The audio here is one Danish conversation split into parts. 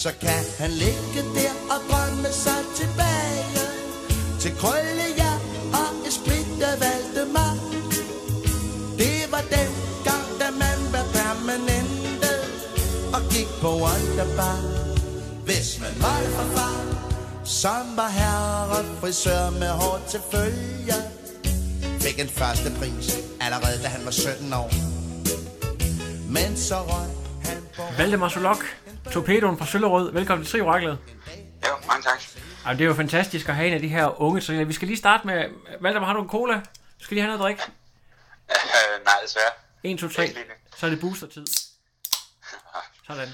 Så kan han ligge der og drømme sig tilbage Til Krølle, ja, og Esplitте Valdemar Det var den gang, da man var permanente Og gik på Wonderbar Hvis man var for far Som var herre frisør med hår til følge Fik en første pris allerede da han var 17 år. Men så røg han på Valdemar Solok, torpedoen fra Søllerød. Velkommen til Trioraklet. Jo, mange tak. Jamen, det er jo fantastisk at have en af de her unge triatleter. Vi skal lige starte med... Valdemar, har du en cola? Du skal lige have noget at drikke. Uh, nej, desværre. 1, 2, 3. Ikke lige nu. Så er det booster-tid. Sådan.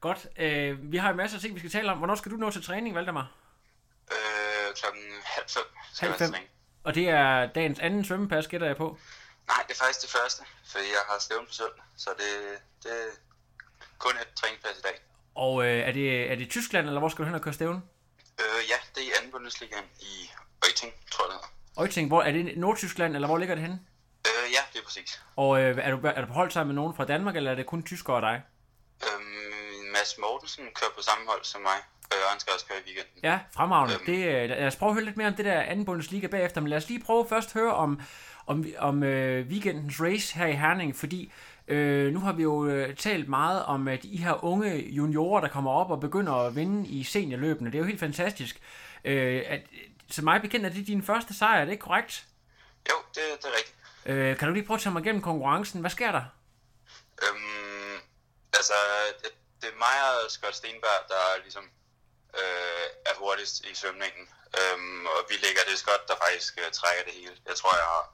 Godt. Øh, vi har en masse af ting, vi skal tale om. Hvornår skal du nå til træning, Valdemar? Øh, klokken halv fem Halv fem. Og det er dagens anden svømmepas, gætter jeg på. Nej, det er faktisk det første, fordi jeg har stævn på søndag, så det, det er kun et træningspas i dag. Og øh, er, det, er det Tyskland, eller hvor skal du hen og køre stævne? Øh, ja, det er i anden Bundesligaen i Øjting, tror jeg det hedder. Øjting, hvor, er det Nordtyskland, eller hvor ligger det henne? Øh, ja, det er præcis. Og øh, er, du, er du på hold sammen med nogen fra Danmark, eller er det kun tyskere og dig? Øhm, Mads Mortensen kører på samme hold som mig, øh, og han skal også køre i weekenden. Ja, fremragende. Øhm. Det, øh, lad os prøve at høre lidt mere om det der anden Bundesliga bagefter, men lad os lige prøve først høre om, om, om øh, weekendens race her i Herning, fordi øh, nu har vi jo øh, talt meget om øh, de her unge juniorer, der kommer op og begynder at vinde i seniorløbene. Det er jo helt fantastisk. Øh, at, så mig bekendt er det din første sejr, er det ikke korrekt? Jo, det, det er rigtigt. Øh, kan du lige prøve at tage mig igennem konkurrencen? Hvad sker der? Øhm, altså, det, det er mig og Scott Stenberg, der ligesom øh, er hurtigst i svømningen. Øhm, og vi ligger, det Scott, der faktisk øh, trækker det hele. Jeg tror, jeg har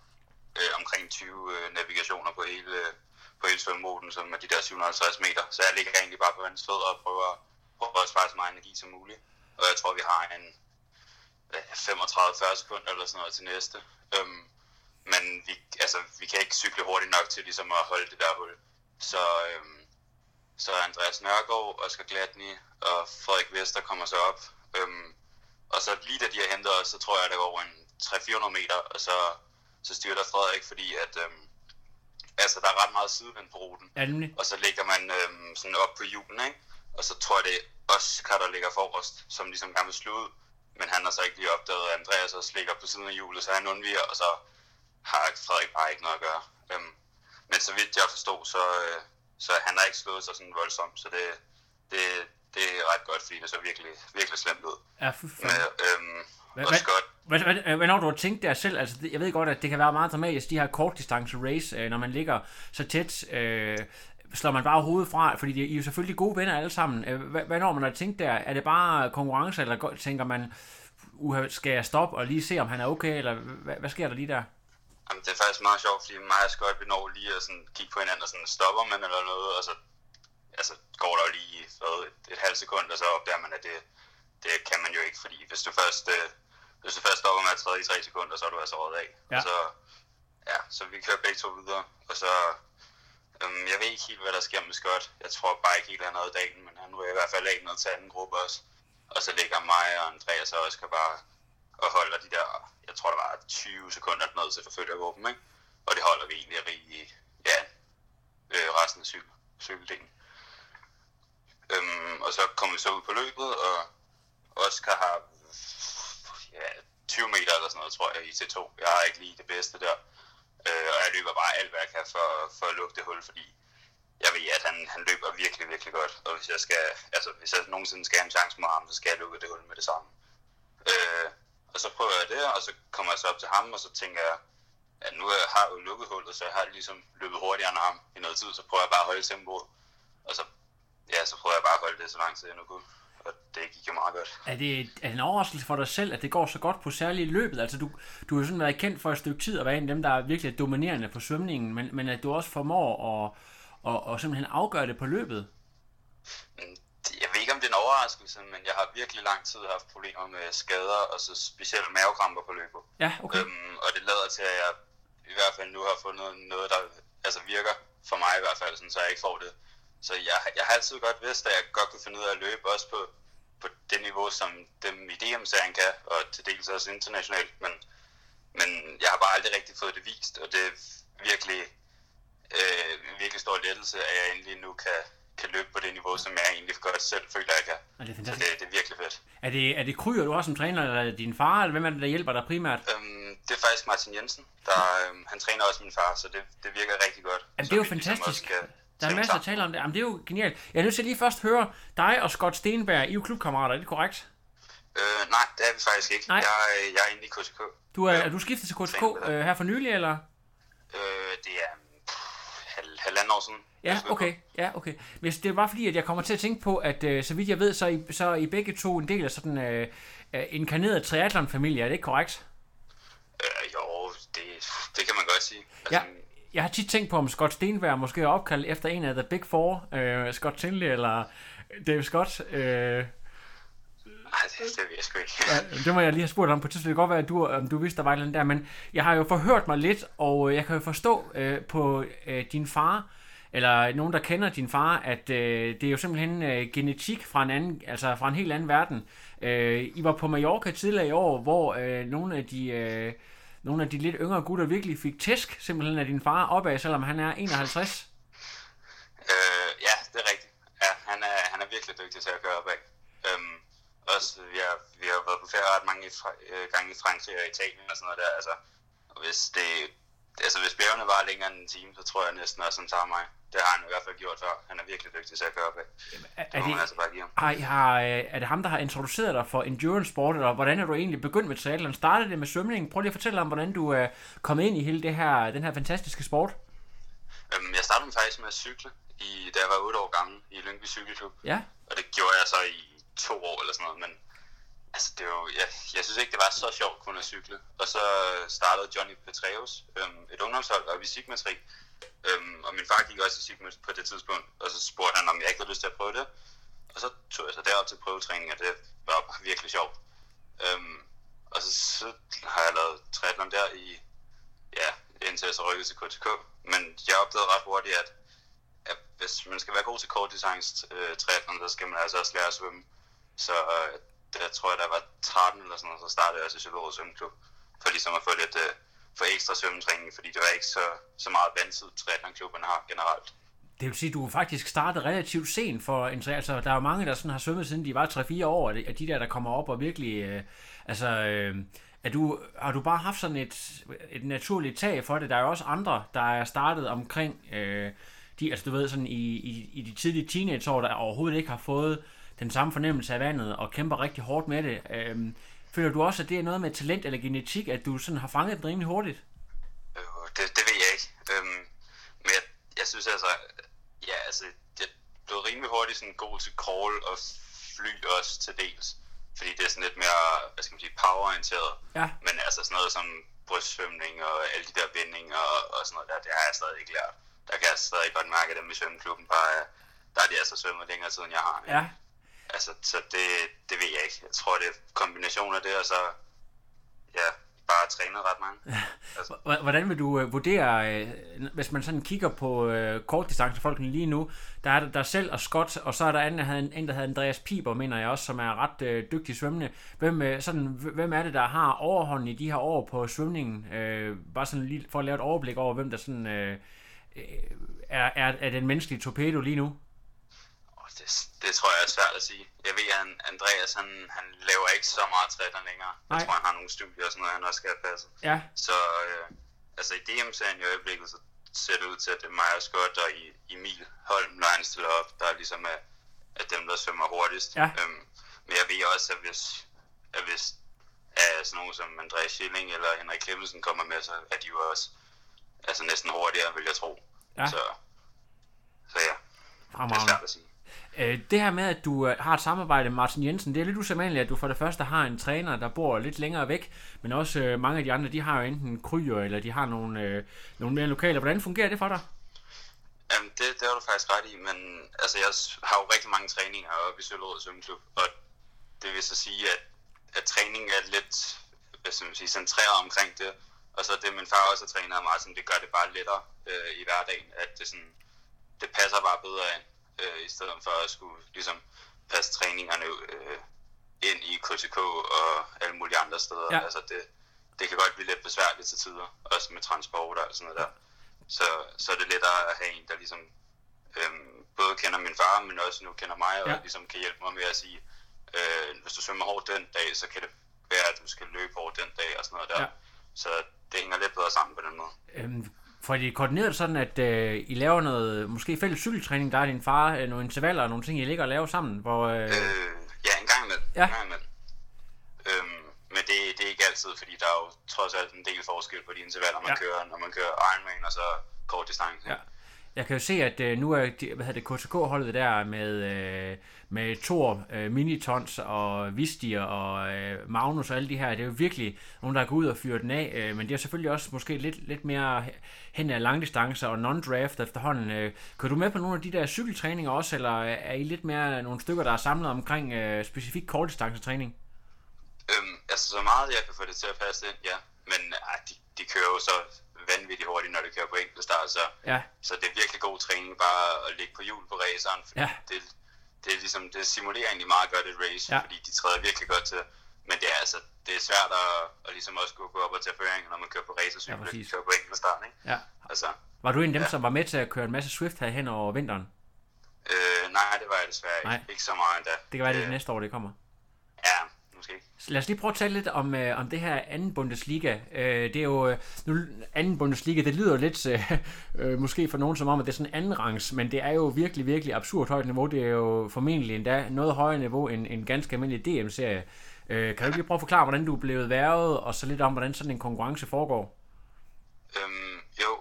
øh, omkring 20 øh, navigationer på hele, på hele Moden, som er de der 750 meter. Så jeg ligger egentlig bare på hans fødder og prøver, prøver at spare så meget energi som muligt. Og jeg tror, vi har en 35-40 sekunder eller sådan noget til næste. Øhm, men vi, altså, vi kan ikke cykle hurtigt nok til ligesom at holde det der hul. Så, øhm, så Andreas Nørgaard, Oscar Glatny og Frederik Vester kommer så op. Øhm, og så lige da de har hentet os, så tror jeg, der går over en 300-400 meter, og så, så styrter Frederik, fordi at, øhm, altså, der er ret meget sidevind på ruten. Det nemlig? Og så ligger man øhm, sådan op på julen, ikke? Og så tror jeg, det er Oscar, der ligger forrest, som ligesom gerne vil slå ud. Men han har så ikke lige opdaget, at Andreas også ligger på siden af hjulet, så han undviger, og så har Frederik bare ikke noget at gøre. Øhm, men så vidt jeg forstod, så, øh, så han har ikke slået sig sådan voldsomt, så det, det, det er ret godt, fordi det så virkelig, virkelig slemt ud. Ja, Med, fanden. øhm, Hvad- hvad- Scott, Hvad- hvad- Hvornår du har tænkt der selv, altså jeg ved godt, at det kan være meget dramatisk, de her kortdistance race, øh, når man ligger så tæt, øh, slår man bare hovedet fra, fordi de, I er jo selvfølgelig gode venner alle sammen. Øh, hvad, hvad når man har tænkt der, er det bare konkurrence, eller tænker man, uha, skal jeg stoppe og lige se, om han er okay, eller hvad, hvad sker der lige der? Jamen, det er faktisk meget sjovt, fordi mig og Scott, vi når lige at sådan kigge på hinanden og sådan, stopper man eller noget, og så altså, går der jo lige hvad, et, et halvt sekund, og så opdager man, at det, det kan man jo ikke, fordi hvis du først, øh, hvis du først stopper med at træde i tre sekunder, så er du altså røget af. Ja. Og så, ja, så vi kører begge to videre, og så, øhm, jeg ved ikke helt, hvad der sker med Scott. Jeg tror bare ikke helt, han havde dagen, men han var i hvert fald af ned til anden gruppe også. Og så ligger mig og Andreas og Oscar bare og holder de der, jeg tror der var 20 sekunder ned til forfølgergruppen, ikke? Og det holder vi egentlig i, ja, øh, resten af cykel, cykeldelen. Øhm, og så kommer vi så ud på løbet, og Oscar har ja, 20 meter eller sådan noget, tror jeg, i T2. Jeg har ikke lige det bedste der. Øh, og jeg løber bare alt, hvad jeg kan for, for at lukke det hul, fordi jeg ved, at han, han løber virkelig, virkelig godt. Og hvis jeg skal, altså hvis jeg nogensinde skal have en chance mod ham, så skal jeg lukke det hul med det samme. Øh, og så prøver jeg det, og så kommer jeg så op til ham, og så tænker jeg, at nu har jeg jo lukket hullet, så jeg har ligesom løbet hurtigere end ham i noget tid, så prøver jeg bare at holde tempoet. Og så, ja, så prøver jeg bare at holde det så lang tid jeg nu kunne. Og det gik jo meget godt. Er det, er det en overraskelse for dig selv, at det går så godt på særligt løbet? Altså, du, du har jo sådan været kendt for et stykke tid at være en af dem, der er virkelig dominerende på svømningen, men, men at du også formår at, at, at simpelthen afgøre det på løbet. Jeg ved ikke, om det er en overraskelse, men jeg har virkelig lang tid haft problemer med skader, og så specielt mavekramper på løbet. Ja, okay. Øhm, og det lader til, at jeg i hvert fald nu har fundet noget, der altså virker for mig i hvert fald, sådan, så jeg ikke får det. Så jeg, jeg har altid godt vidst, at jeg godt kunne finde ud af at løbe også på, på det niveau, som dem i DM-serien kan, og til dels også internationalt, men, men jeg har bare aldrig rigtig fået det vist, og det er virkelig, øh, virkelig stor lettelse, at jeg endelig nu kan, kan løbe på det niveau, som jeg egentlig godt selv føler, jeg kan. Ja, det er Så fantastisk. det, det er virkelig fedt. Er det, er det Kryer, du også som træner, eller er din far, eller hvem er det, der hjælper dig primært? Øhm, det er faktisk Martin Jensen, der, øhm, han træner også min far, så det, det virker rigtig godt. Jamen, Så det er jo ligesom fantastisk. skal Der er masser at tale om det. Jamen, det er jo genialt. Jeg er nødt til lige først høre dig og Scott Stenberg. I er jo klubkammerater, er det korrekt? Øh, nej, det er vi faktisk ikke. Nej. Jeg, er- jeg er inde i KTK. Du er, er du skiftet til KTK øh, her for nylig, eller? Øh, det er pff, hal, halvanden år siden. Ja, okay. Ja, okay. Men det er bare fordi, at jeg kommer til at tænke på, at øh, så vidt jeg ved, så er I, så er I begge to en del af sådan øh, øh, en karneret triathlon-familie. Er det ikke korrekt? Øh, jo, det, det kan man godt sige. Ja. Jeg har tit tænkt på, om Scott Stenberg måske er opkaldt efter en af The Big Four. Øh, Scott Tinley eller Dave Scott. Øh, Nej, det, det ved jeg sgu ikke. Ja, det må jeg lige have spurgt om på tidspunkt. Det kan godt være, at du, om du vidste, der var et der, men jeg har jo forhørt mig lidt, og øh, jeg kan jo forstå øh, på øh, din far, eller nogen, der kender din far, at øh, det er jo simpelthen øh, genetik fra en, anden, altså fra en helt anden verden. Øh, I var på Mallorca tidligere i år, hvor øh, nogle af de... Øh, nogle af de lidt yngre gutter virkelig fik tæsk simpelthen af din far opad, selvom han er 51. Øh, ja, det er rigtigt. Ja, han er, han er virkelig dygtig til at køre opad. Øhm, også, vi har, vi har været på ferie ret mange i, øh, gange i Frankrig og Italien og sådan noget der. Altså, og hvis, det, altså, hvis bjergene var længere end en time, så tror jeg næsten også, han tager mig. Det har han i hvert fald gjort før. Han er virkelig dygtig til at køre. Er, Det er, det, altså bare give har, har, øh, er det ham, der har introduceret dig for endurance sport, eller hvordan er du egentlig begyndt med triathlon? Startede det med svømning? Prøv lige at fortælle om, hvordan du er kommet ind i hele det her, den her fantastiske sport. Øhm, jeg startede faktisk med at cykle, i, da jeg var 8 år gammel, i Lyngby Cykelklub. Ja, Og det gjorde jeg så i to år eller sådan noget, men altså, det var, jeg, jeg synes ikke, det var så sjovt kun at cykle. Og så øh, startede Johnny Petreus, øhm, et ungdomshold op i Sigmatri. Øhm, og min far gik også i Sigmat på det tidspunkt, og så spurgte han, om jeg ikke havde lyst til at prøve det. Og så tog jeg så derop til prøvetræning, og det var virkelig sjovt. Øhm, og så, så har jeg lavet triathlon der i, ja, indtil jeg så rykkede til KTK. Men jeg opdagede ret hurtigt, at, at hvis man skal være god til kortdistance øh, triathlon, så skal man altså også lære at svømme. Så øh, der tror jeg, der var 13 eller sådan noget, så startede jeg også i Psykologisk Svømmeklub. For ligesom at få lidt øh, for ekstra svømmetræning, fordi det var ikke så, så meget vandtid, triathlon-klubberne har generelt. det vil sige, at du faktisk startede relativt sent for en Altså, der er jo mange, der sådan har svømmet siden de var 3-4 år, og de- de der, der kommer op og virkelig... Øh, altså, øh, er du, har du bare haft sådan et, et naturligt tag for det? Der er jo også andre, der er startet omkring... Øh, de, altså, du ved, sådan i, i, i de tidlige teenageår, der overhovedet ikke har fået den samme fornemmelse af vandet og kæmper rigtig hårdt med det. Øh, føler du også, at det er noget med talent eller genetik, at du sådan har fanget den rimelig hurtigt? Øh, det, det ved jeg ikke. Øhm, men jeg, jeg synes altså, ja, altså, jeg blev rimelig hurtigt sådan god til crawl og fly også til dels. Fordi det er sådan lidt mere, hvad skal man sige, powerorienteret. Ja. Men altså sådan noget som brystsvømning og alle de der vendinger og, og sådan noget der, det har jeg stadig ikke lært. Der kan jeg stadig godt mærke, at dem i svømmeklubben bare, er- der er de altså svømmet længere tid, end jeg har. Ja, Altså, så det, det ved jeg ikke. Jeg tror, det er kombinationen af det, og så, ja, bare trænet ret mange. Altså, Hvordan vil du øh, vurdere, øh, hvis man sådan kigger på øh, kortdistancefolkene lige nu, der er der, selv og Scott, og så er der en, der hedder, en, der hedder Andreas Piber, mener jeg også, som er ret øh, dygtig svømmende. Hvem, øh, sådan, hvem er det, der har overhånden i de her år på svømningen? Øh, bare sådan lige for at lave et overblik over, hvem der sådan øh, er, er, er den menneskelige torpedo lige nu? Det, det tror jeg er svært at sige. Jeg ved, at Andreas, han, han laver ikke så meget triathlon længere. Jeg Nej. tror, han har nogle studier og sådan noget, han også skal have passet. Ja, Så øh, altså i DM-serien i øjeblikket, så ser det ud til, at det er og Scott og I- Emil Holm, når han stiller op, der er ligesom er, er dem, der svømmer hurtigst. Ja. Øhm, men jeg ved også, at hvis, at hvis at sådan nogen som Andreas Schilling eller Henrik Klemmensen kommer med, så er de jo også altså næsten hurtigere, vil jeg tro. Ja. Så, så ja, det er fremragende. svært at sige. Øh, det her med, at du øh, har et samarbejde med Martin Jensen, det er lidt usædvanligt, at du for det første har en træner, der bor lidt længere væk, men også øh, mange af de andre, de har jo enten kryer, eller de har nogle, øh, nogle mere lokale. Hvordan fungerer det for dig? Jamen, det, det har du faktisk ret i, men altså, jeg har jo rigtig mange træninger oppe i Søllerød Svømmeklub, og det vil så sige, at, at træningen er lidt hvad skal man sige, centreret omkring det, og så det, min far også har trænet meget, det gør det bare lettere øh, i hverdagen, at det, sådan, det passer bare bedre ind, øh, i stedet for at skulle ligesom passe træningerne øh, ind i KTK og alle mulige andre steder. Ja. Altså det, det kan godt blive lidt besværligt til tider, også med transport og sådan noget der. Så, så er det lettere at have en, der ligesom øhm, både kender min far, men også nu kender mig, og Ja. ligesom kan hjælpe mig med at sige, øh, hvis du svømmer hårdt den dag, så kan det være, at du skal løbe hårdt den dag og sådan noget der. Ja. Så det hænger lidt bedre sammen på den måde. Øhm, får de koordineret sådan, at øh, I laver noget, måske fælles cykeltræning, der er din far, øh, nogle intervaller og nogle ting, I ligger og laver sammen, hvor... Øh, Øh, ja, en gang imellem. Ja. En gang imellem. Øhm, men det, det er ikke altid, fordi der er jo trods alt en del forskel på de intervaller, man ja. kører, når man kører Ironman og så kort distance. Ja. Jeg kan jo se, at øh, nu er de, hvad hedder det, KTK-holdet der med, øh, med Thor, øh, Minitons og Vistier og øh, Magnus og alle de her, det er jo virkelig nogen, der er gået ud og fyret den af, øh, men det er selvfølgelig også måske lidt, lidt mere hen af langdistancer og non-draft efterhånden. Øh, kan du med på nogle af de der cykeltræninger også, eller er I lidt mere nogle stykker, der er samlet omkring øh, specifik kortdistancetræning? Øhm, altså så meget jeg kan få det til at passe ind, ja. Men ej, de, de kører jo så vanvittigt hurtigt, når de kører på enkeltstart, så, Ja. så det er virkelig god træning bare at ligge på hjul på raceren, fordi Ja. det, det, er ligesom, det simulerer egentlig meget godt et race, Ja. fordi de træder virkelig godt til. Men det er altså, det er svært at, at ligesom også gå op og tage føring, når man kører på racercykel, Ja, præcis. kører på enkeltstart, ikke? Ja. Altså, Var du en af dem, Ja. som var med til at køre en masse Swift her hen over vinteren? øh, nej, det var jeg desværre ikke. Nej. Ikke så meget endda. Det kan være, det er Øh, det næste år, det kommer. Ja, måske. Så Lad os lige prøve at tale lidt om, øh, om det her anden Bundesliga. Øh, det er jo, øh, nu, anden Bundesliga, det lyder lidt øh, øh, måske for nogen som om, at det er sådan anden rangs, men det er jo virkelig, virkelig absurd højt niveau. Det er jo formentlig endda noget højere niveau end en ganske almindelig DM-serie. Øh, kan du lige prøve at forklare, hvordan du er blevet værvet, og så lidt om, hvordan sådan en konkurrence foregår? Øhm, jo,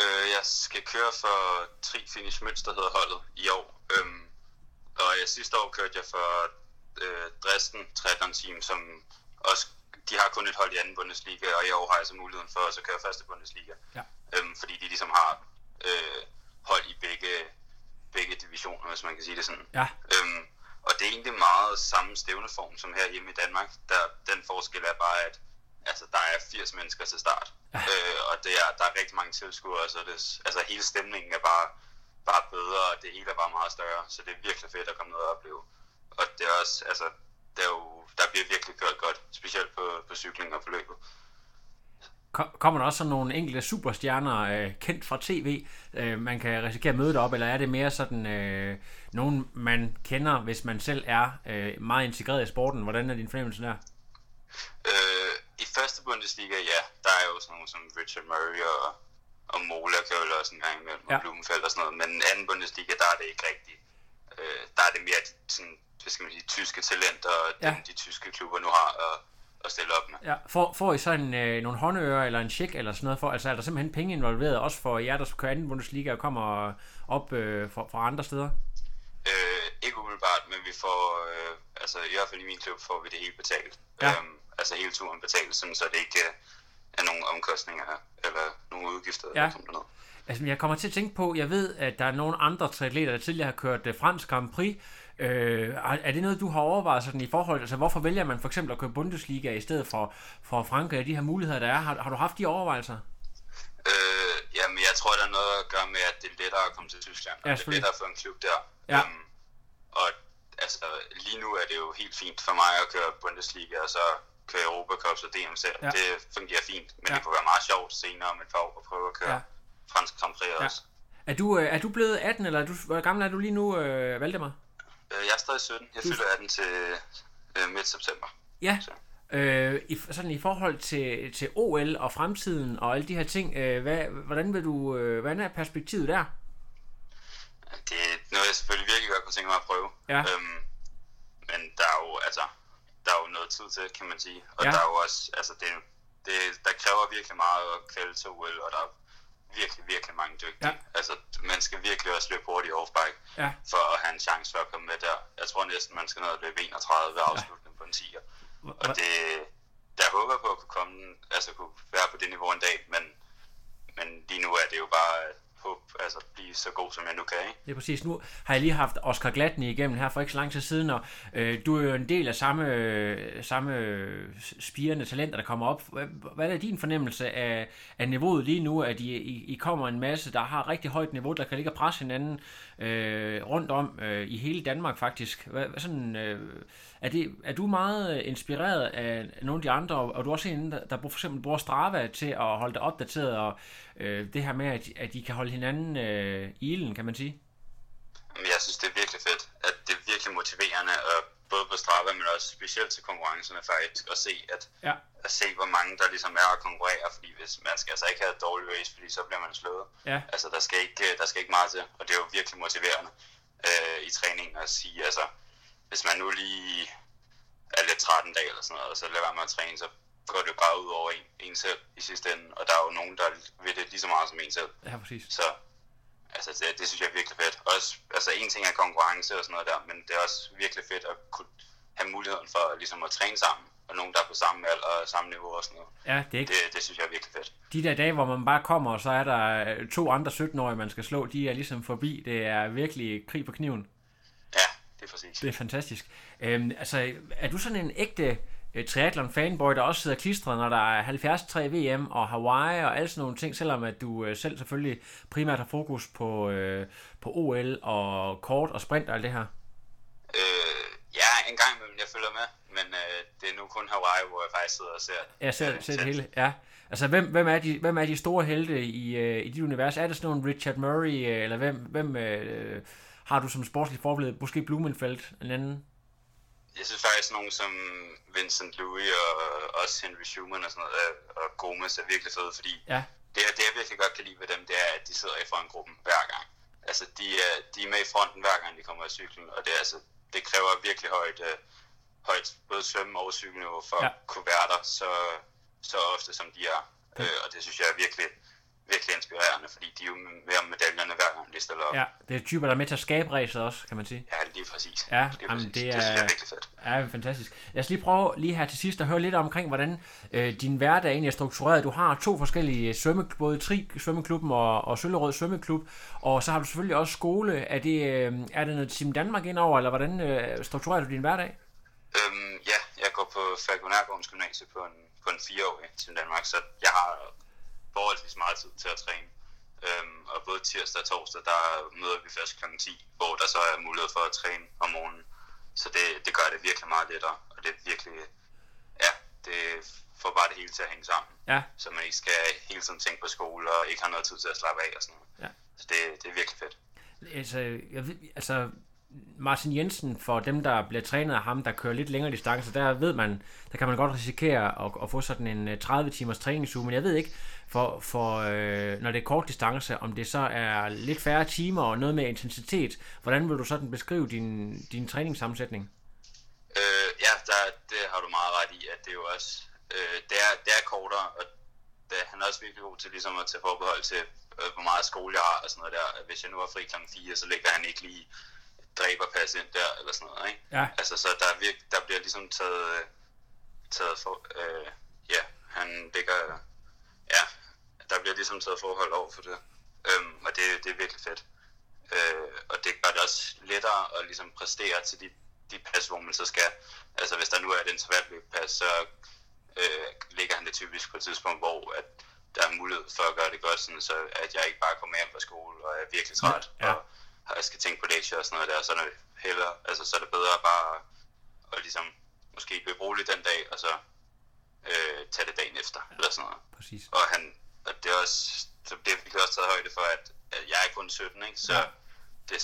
øh, jeg skal køre for Tri Finish Mønster hedder holdet i år. Øhm, og jeg, sidste år kørte jeg for øh, Dresden Triathlon Team, som også, de har kun et hold i anden Bundesliga, og i år har jeg så muligheden for at så køre første Bundesliga. Ja. Øhm, fordi de ligesom har øh, hold i begge, begge divisioner, hvis man kan sige det sådan. Ja. Øhm, og det er egentlig meget samme stævneform som her hjemme i Danmark. Der, den forskel er bare, at altså, der er 80 mennesker til start. Ja. Øh, og det er, der er rigtig mange tilskuere, så det, altså, hele stemningen er bare, bare bedre, og det hele er bare meget større. Så det er virkelig fedt at komme ned og opleve. Og det er også, altså, der, er jo, der bliver virkelig kørt godt, specielt på, på cykling og på løbet. Ko- Kommer der også sådan nogle enkelte superstjerner, øh, kendt fra tv, øh, man kan risikere at møde derop, eller er det mere sådan øh, nogen, man kender, hvis man selv er øh, meget integreret i sporten? Hvordan er din fornemmelse der? Øh, I første Bundesliga, ja, der er jo sådan nogle som Richard Murray og, og Mola kan jo også en gang imellem, Ja. og Blumenfeld og sådan noget. Men anden Bundesliga, der er det ikke rigtigt. Øh, der er det mere sådan, hvad skal man sige, tyske talenter, og Ja. dem, de tyske klubber nu har at, at stille op med. Ja, får, får I så en, øh, nogle håndører eller en check eller sådan noget for? Altså er der simpelthen penge involveret, også for jer, der skal køre anden Bundesliga og kommer op øh, fra, fra andre steder? Øh, ikke umiddelbart, men vi får, øh, altså i hvert fald i min klub, får vi det hele betalt. Ja. Øhm, altså hele turen betalt, sådan, så det ikke øh, er nogen omkostninger eller nogle udgifter. Ja. Eller sådan noget. Altså, jeg kommer til at tænke på, jeg ved, at der er nogle andre triatleter, der tidligere har kørt øh, fransk Grand Prix. Øh, er det noget, du har overvejet sådan i forhold Altså, hvorfor vælger man for eksempel at køre Bundesliga i stedet for, for Frankrig og de her muligheder, der er? Har, har du haft de overvejelser? Øh, jamen, jeg tror, der er noget at gøre med, at det er lettere at komme til Tyskland. Ja, og det er lettere for en klub der. Ja. Øhm, og altså, lige nu er det jo helt fint for mig at køre Bundesliga, og så køre Europa Cups og DM selv. Ja. Det fungerer fint, men Ja. det kunne være meget sjovt senere om et par år at prøve at køre Ja. fransk Grand Prix Ja. også. Er du, øh, er du blevet 18, eller er du, hvor gammel er du lige nu, øh, Valdemar? Øh, jeg er stadig 17. Jeg fylder 18 til øh, midt september. Ja. Så. Øh, i, sådan i forhold til, til OL og fremtiden og alle de her ting, øh, hvad, hvordan vil du, øh, hvordan er perspektivet der? Det er noget, jeg selvfølgelig virkelig godt kunne tænke mig at prøve. Ja. Øhm, men der er jo, altså, der er jo noget tid til, kan man sige. Og Ja. der er jo også, altså, det, det, der kræver virkelig meget at kvalde til OL, og der er virkelig, virkelig mange dygtige. Ja. Altså, man skal virkelig også løbe hurtigt i offbike, Ja. for at have en chance for at komme med der. Jeg tror næsten, man skal ned og løbe 31 ved afslutningen på en 10'er. Og det, der håber jeg på at kunne komme, altså kunne være på det niveau en dag, men, men lige nu er det jo bare håb altså, blive så god, som jeg nu kan. Ikke? Det er præcis. Nu har jeg lige haft Oscar Glatny igennem her for ikke så lang tid siden, og øh, du er jo en del af samme, øh, samme spirende talenter, der kommer op. Hvad, er din fornemmelse af, af niveauet lige nu, at I, I, I kommer en masse, der har rigtig højt niveau, der kan ligge og presse hinanden øh, rundt om øh, i hele Danmark faktisk? Hvad, hvad sådan, øh, er, det, er du meget øh, inspireret af nogle af de andre, og du er også en, der, der for eksempel bruger Strava til at holde dig opdateret, og øh, det her med, at, at de kan holde hinanden øh, i ilden, kan man sige? Jeg synes, det er virkelig fedt, at det er virkelig motiverende, og både på Strava, men også specielt til konkurrencerne faktisk, at se, at, ja. at se, hvor mange der ligesom er at konkurrere, fordi hvis man skal altså ikke have et dårligt race, fordi så bliver man slået. Ja. Altså, der skal, ikke, der skal ikke meget til, og det er jo virkelig motiverende øh, i træningen at sige, altså, hvis man nu lige er lidt træt en dag eller sådan noget, og så lader være med at træne, så går det jo bare ud over en, en selv i sidste ende, og der er jo nogen, der vil det lige så meget som en selv. Ja, præcis. Så altså, det, det synes jeg er virkelig fedt. Også, altså en ting er konkurrence og sådan noget der, men det er også virkelig fedt at kunne have muligheden for ligesom at træne sammen, og nogen, der er på samme alder og samme niveau og sådan noget. Ja, det, er ikke... det, det synes jeg er virkelig fedt. De der dage, hvor man bare kommer, og så er der to andre 17-årige, man skal slå, de er ligesom forbi. Det er virkelig krig på kniven. Ja, det er præcis. Det er fantastisk. Øhm, altså, er du sådan en ægte triathlon fanboy, der også sidder klistret, når der er 73 VM og Hawaii og alle sådan nogle ting, selvom at du uh, selv selvfølgelig primært har fokus på, uh, på OL og kort og sprint og alt det her? Øh, ja, en gang imellem jeg følger med, men uh, det er nu kun Hawaii, hvor jeg faktisk sidder og ser Jeg ser, øh, ser det hele, ja. Altså, hvem, hvem, er de, hvem er de store helte i, uh, i dit univers? Er det sådan nogle Richard Murray, uh, eller hvem, hvem uh, har du som sportslig forbillede? Måske Blumenfeldt, en anden? Jeg synes faktisk, nogen som Vincent Louis og også Henry Schumann og sådan noget, og Gomez er virkelig fede, fordi ja. det, det, jeg virkelig godt kan lide ved dem, det er, at de sidder i frontgruppen hver gang. Altså, de er, de er med i fronten hver gang, de kommer af cyklen, og det, er, altså, det kræver virkelig højt, uh, højt både svømme og cykelniveau for ja. der så, så ofte, som de er. Uh, og det synes jeg er virkelig, virkelig inspirerende, fordi de er jo med om medaljerne hver gang, de stiller op. Ja, det er typer, der er med til at skabe racet også, kan man sige. Ja, lige præcis. Ja, lige jamen, præcis. det, er, det synes jeg er virkelig fedt. Ja, fantastisk. Lad os lige prøve lige her til sidst at høre lidt omkring, hvordan øh, din hverdag egentlig er struktureret. Du har to forskellige svømme, både Tri Svømmeklubben og, og Søllerød Svømmeklub, og så har du selvfølgelig også skole. Er det, øh, er det noget Team Danmark indover, eller hvordan øh, strukturerer du din hverdag? Øhm, ja, jeg går på Falkonærgårdens Gymnasie på en, på en fireårig Team Danmark, så jeg har forholdsvis meget tid til at træne. Øhm, og både tirsdag og torsdag, der møder vi først kl. 10, hvor der så er mulighed for at træne om morgenen. Så det, det gør det virkelig meget lettere, og det er virkelig, ja, det får bare det hele til at hænge sammen. Ja. Så man ikke skal hele tiden tænke på skole, og ikke har noget tid til at slappe af og sådan noget. Ja. Så det, det er virkelig fedt. Altså, jeg ved, altså, Martin Jensen, for dem, der bliver trænet af ham, der kører lidt længere distancer, der ved man, der kan man godt risikere at, at få sådan en øh, 30 timers træningsuge, men jeg ved ikke, for, for øh, når det er kort distance, om det så er lidt færre timer og noget med intensitet, hvordan vil du sådan beskrive din, din træningssammensætning? Øh, ja, der, det har du meget ret i, at det er jo også, øh, det, er, det er kortere, og det, han er også virkelig god til ligesom at tage forbehold til, øh, hvor meget skole jeg har og sådan noget der. Hvis jeg nu er fri kl. 4, så ligger han ikke lige dræberpas ind der, eller sådan noget, ikke? Ja. Altså, så der, er virke, der bliver ligesom taget, taget for, øh, ja, han ligger, ja, der bliver ligesom taget forhold over for det. Øhm, og det, det er virkelig fedt. Øh, og det gør det også lettere at ligesom præstere til de, de pas, hvor man så skal. Altså hvis der nu er et intervalløbpas, så øh, ligger han det typisk på et tidspunkt, hvor at der er mulighed for at gøre det godt, sådan, så at jeg ikke bare kommer hjem fra skole og er virkelig træt, Ja. og jeg skal tænke på lektier og sådan noget der, så er det hellere, altså så er det bedre bare at ligesom måske løbe roligt den dag, og så øh, tage det dagen efter, eller sådan noget. Præcis. Og han, og det er også, så det er virkelig også taget højde for, at, at jeg er kun 17, ikke? så Ja. ja. det,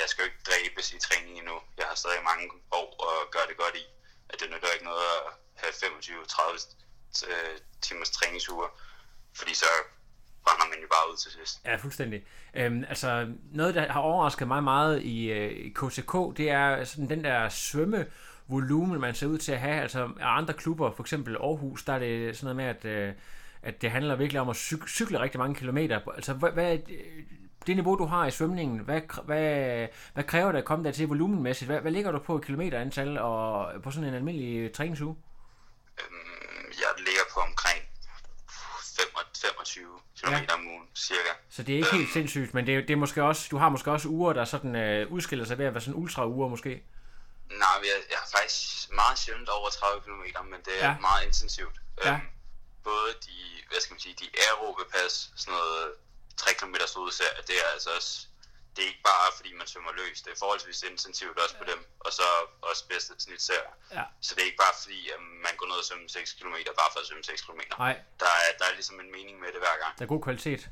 jeg skal jo ikke dræbes i træning endnu. Jeg har stadig mange år og gør det godt i. At det nytter ikke noget at have 25-30 øh, timers træningsuger, fordi så brænder man jo bare ud til sidst. Ja, fuldstændig. Øhm, altså, noget, der har overrasket mig meget i, øh, KCK, det er sådan den der svømme volumen, man ser ud til at have. Altså, af andre klubber, for eksempel Aarhus, der er det sådan noget med, at, øh, at det handler virkelig om at cyk- cykle rigtig mange kilometer. Altså, hvad, hvad, øh, det niveau, du har i svømningen, hvad, hvad, hvad kræver det at komme der til volumenmæssigt? Hvad, hvad ligger du på i kilometerantal og på sådan en almindelig træningsuge? Øhm, jeg ligger på omkring 25 120 km Ja. om ugen, cirka. Så det er ikke helt sindssygt, men det er, det er måske også, du har måske også uger, der sådan øh, udskiller sig ved at være sådan ultra-uger måske. Nej, jeg, jeg har faktisk meget sjældent over 30 km, men det er Ja. meget intensivt. Ja. Øhm, både de, hvad skal man sige, de aerobe pas, sådan noget 3 km udserie, det er altså også, det er ikke bare fordi man svømmer løs, det er forholdsvis intensivt også på dem, og så også bedste snit serie. Ja. Så det er ikke bare fordi, at man går ned og svømmer 6 km, bare for at svømme 6 km. Nej, Der er, der er ligesom en mening med det hver gang. der er god kvalitet.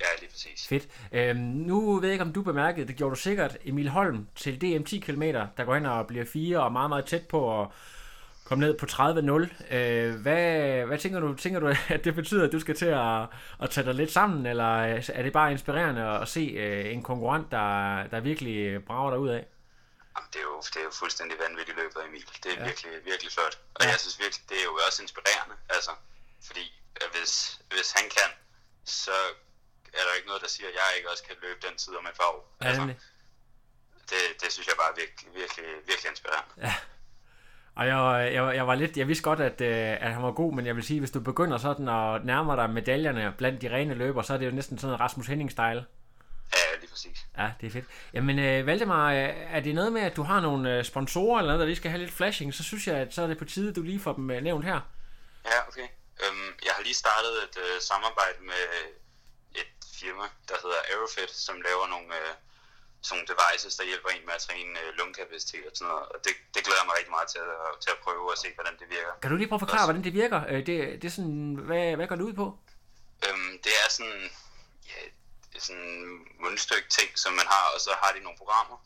Ja, lige præcis. Fedt. Øhm, nu ved jeg ikke, om du bemærkede, det gjorde du sikkert, Emil Holm til DM 10 km, der går hen og bliver fire og meget, meget tæt på at komme ned på 30-0. Øh, hvad, hvad tænker du? Tænker du, at det betyder, at du skal til at, at tage dig lidt sammen, eller er det bare inspirerende at se øh, en konkurrent, der, der virkelig brager dig ud af? Jamen, det, er jo, det er jo fuldstændig vanvittigt løbet Emil. Det er Ja. ja. virkelig, virkelig flot. Og Ja. ja. jeg synes virkelig, det er jo også inspirerende. Altså, fordi hvis, hvis han kan, så er der ikke noget, der siger, at jeg ikke også kan løbe den tid om et par år. Ja, altså, det, det synes jeg bare er virkelig, virkelig, virkelig inspirerende. Og jeg, jeg, jeg var lidt, jeg vidste godt, at, øh, at han var god, men jeg vil sige, hvis du begynder sådan at nærme dig medaljerne blandt de rene løber, så er det jo næsten sådan en Rasmus Henning-style. Ja, lige præcis. Ja, det er fedt. Jamen, øh, Valdemar, øh, er det noget med, at du har nogle øh, sponsorer eller noget, der lige skal have lidt flashing, så synes jeg, at så er det på tide, du lige får dem nævnt her. Ja, okay. Øhm, jeg har lige startet et øh, samarbejde med et firma, der hedder Aerofit, som laver nogle, øh, sådan nogle devices, der hjælper en med at træne øh, lungekapacitet og sådan noget. Og det, det glæder jeg mig rigtig meget til at, til at prøve og se, hvordan det virker. Kan du lige prøve at forklare, hvordan det virker? Øh, det, det er sådan, hvad, hvad går det ud på? Øhm, det er sådan, ja, det er sådan en mundstykke ting, som man har, og så har de nogle programmer,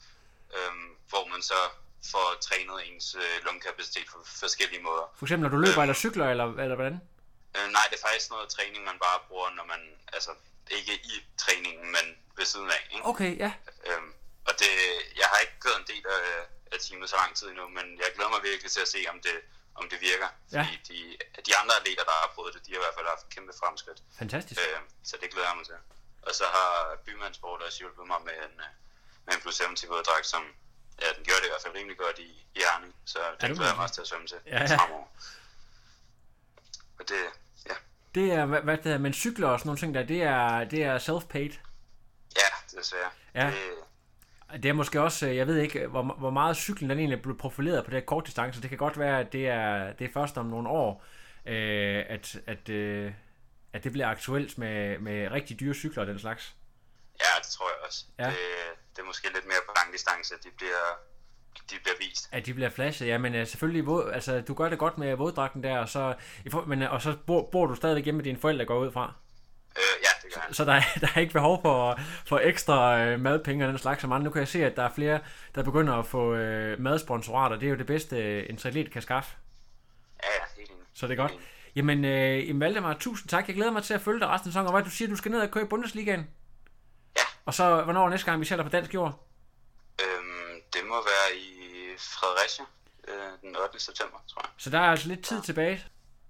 øhm, hvor man så får trænet ens øh, lungekapacitet på forskellige måder. For eksempel, når du løber eller cykler, eller, eller hvordan? Øh, nej, det er faktisk noget træning, man bare bruger, når man, altså ikke i træningen, men ved siden af. Ikke? Okay, ja. Øhm, og det, jeg har ikke gået en del af, af teamet så lang tid endnu, men jeg glæder mig virkelig til at se, om det, om det virker. Ja. Fordi de, de andre atleter, der har prøvet det, de har i hvert fald haft kæmpe fremskridt. Fantastisk. Øh, så det glæder jeg mig til. Og så har Bymandssport også hjulpet mig med en, øh, med en plus 70 våddragt, som ja, den gjorde det i hvert fald rimelig godt i, i Herning. Så det glæder jeg mig også til at svømme til Ja, ja. fremover. Og det, Det er, hvad, hvad det hedder, men cykler og sådan nogle ting der, det er, det er self-paid. ja, desværre. Ja. Det, Det er måske også, øh, jeg ved ikke, hvor, hvor meget cyklen den egentlig er blevet profileret på det her kort distance. Det kan godt være, at det er, det er først om nogle år, øh, at, at, øh, at det bliver aktuelt med, med rigtig dyre cykler og den slags. ja, det tror jeg også. Ja. Det, det er måske lidt mere på lang distance, at de bliver, de bliver vist. At de bliver flashet, ja, men øh, selvfølgelig, våd, altså, du gør det godt med våddragten der, og så, men, øh, og så bor, bor du stadigvæk hjemme med dine forældre, går ud fra. Øh, ja, det gør jeg. Så der er, der er ikke behov for, for ekstra øh, madpenge og den slags som andre. Nu kan jeg se, at der er flere, der begynder at få øh, madsponsorater. Det er jo det bedste, øh, en atlet kan skaffe. Ja, ja, helt. Så det er godt. Jamen, øh, Valdemar, tusind tak. Jeg glæder mig til at følge dig resten af sæsonen. Og hvad du siger, du skal ned og køre i Bundesligaen. Ja. Og så, hvornår næste gang, vi ser dig på dansk jord? Det må være i Fredericia øh, den 8. september, tror jeg. Så der er altså lidt tid tilbage.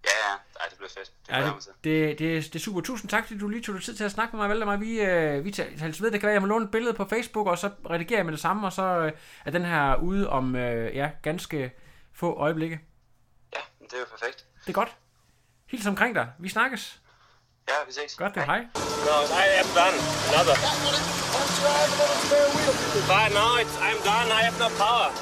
Ja, ja, Ej, det bliver fedt. Det Ja, det, det, det, det er super. Tusind tak, fordi du lige tog dig tid til at snakke med mig, Valdemar. Vi, øh, vi tager tales ved. Det kan være, at jeg må låne et billede på Facebook, og så redigerer jeg med det samme, og så øh, er den her ude om øh, ja, ganske få øjeblikke. Ja, det er jo perfekt. Det er godt. Hils omkring dig. Vi snakkes. Ja, vi ses. Godt, det. Er hej. No, I am done. Another. But no, it's, I'm done. I have no power.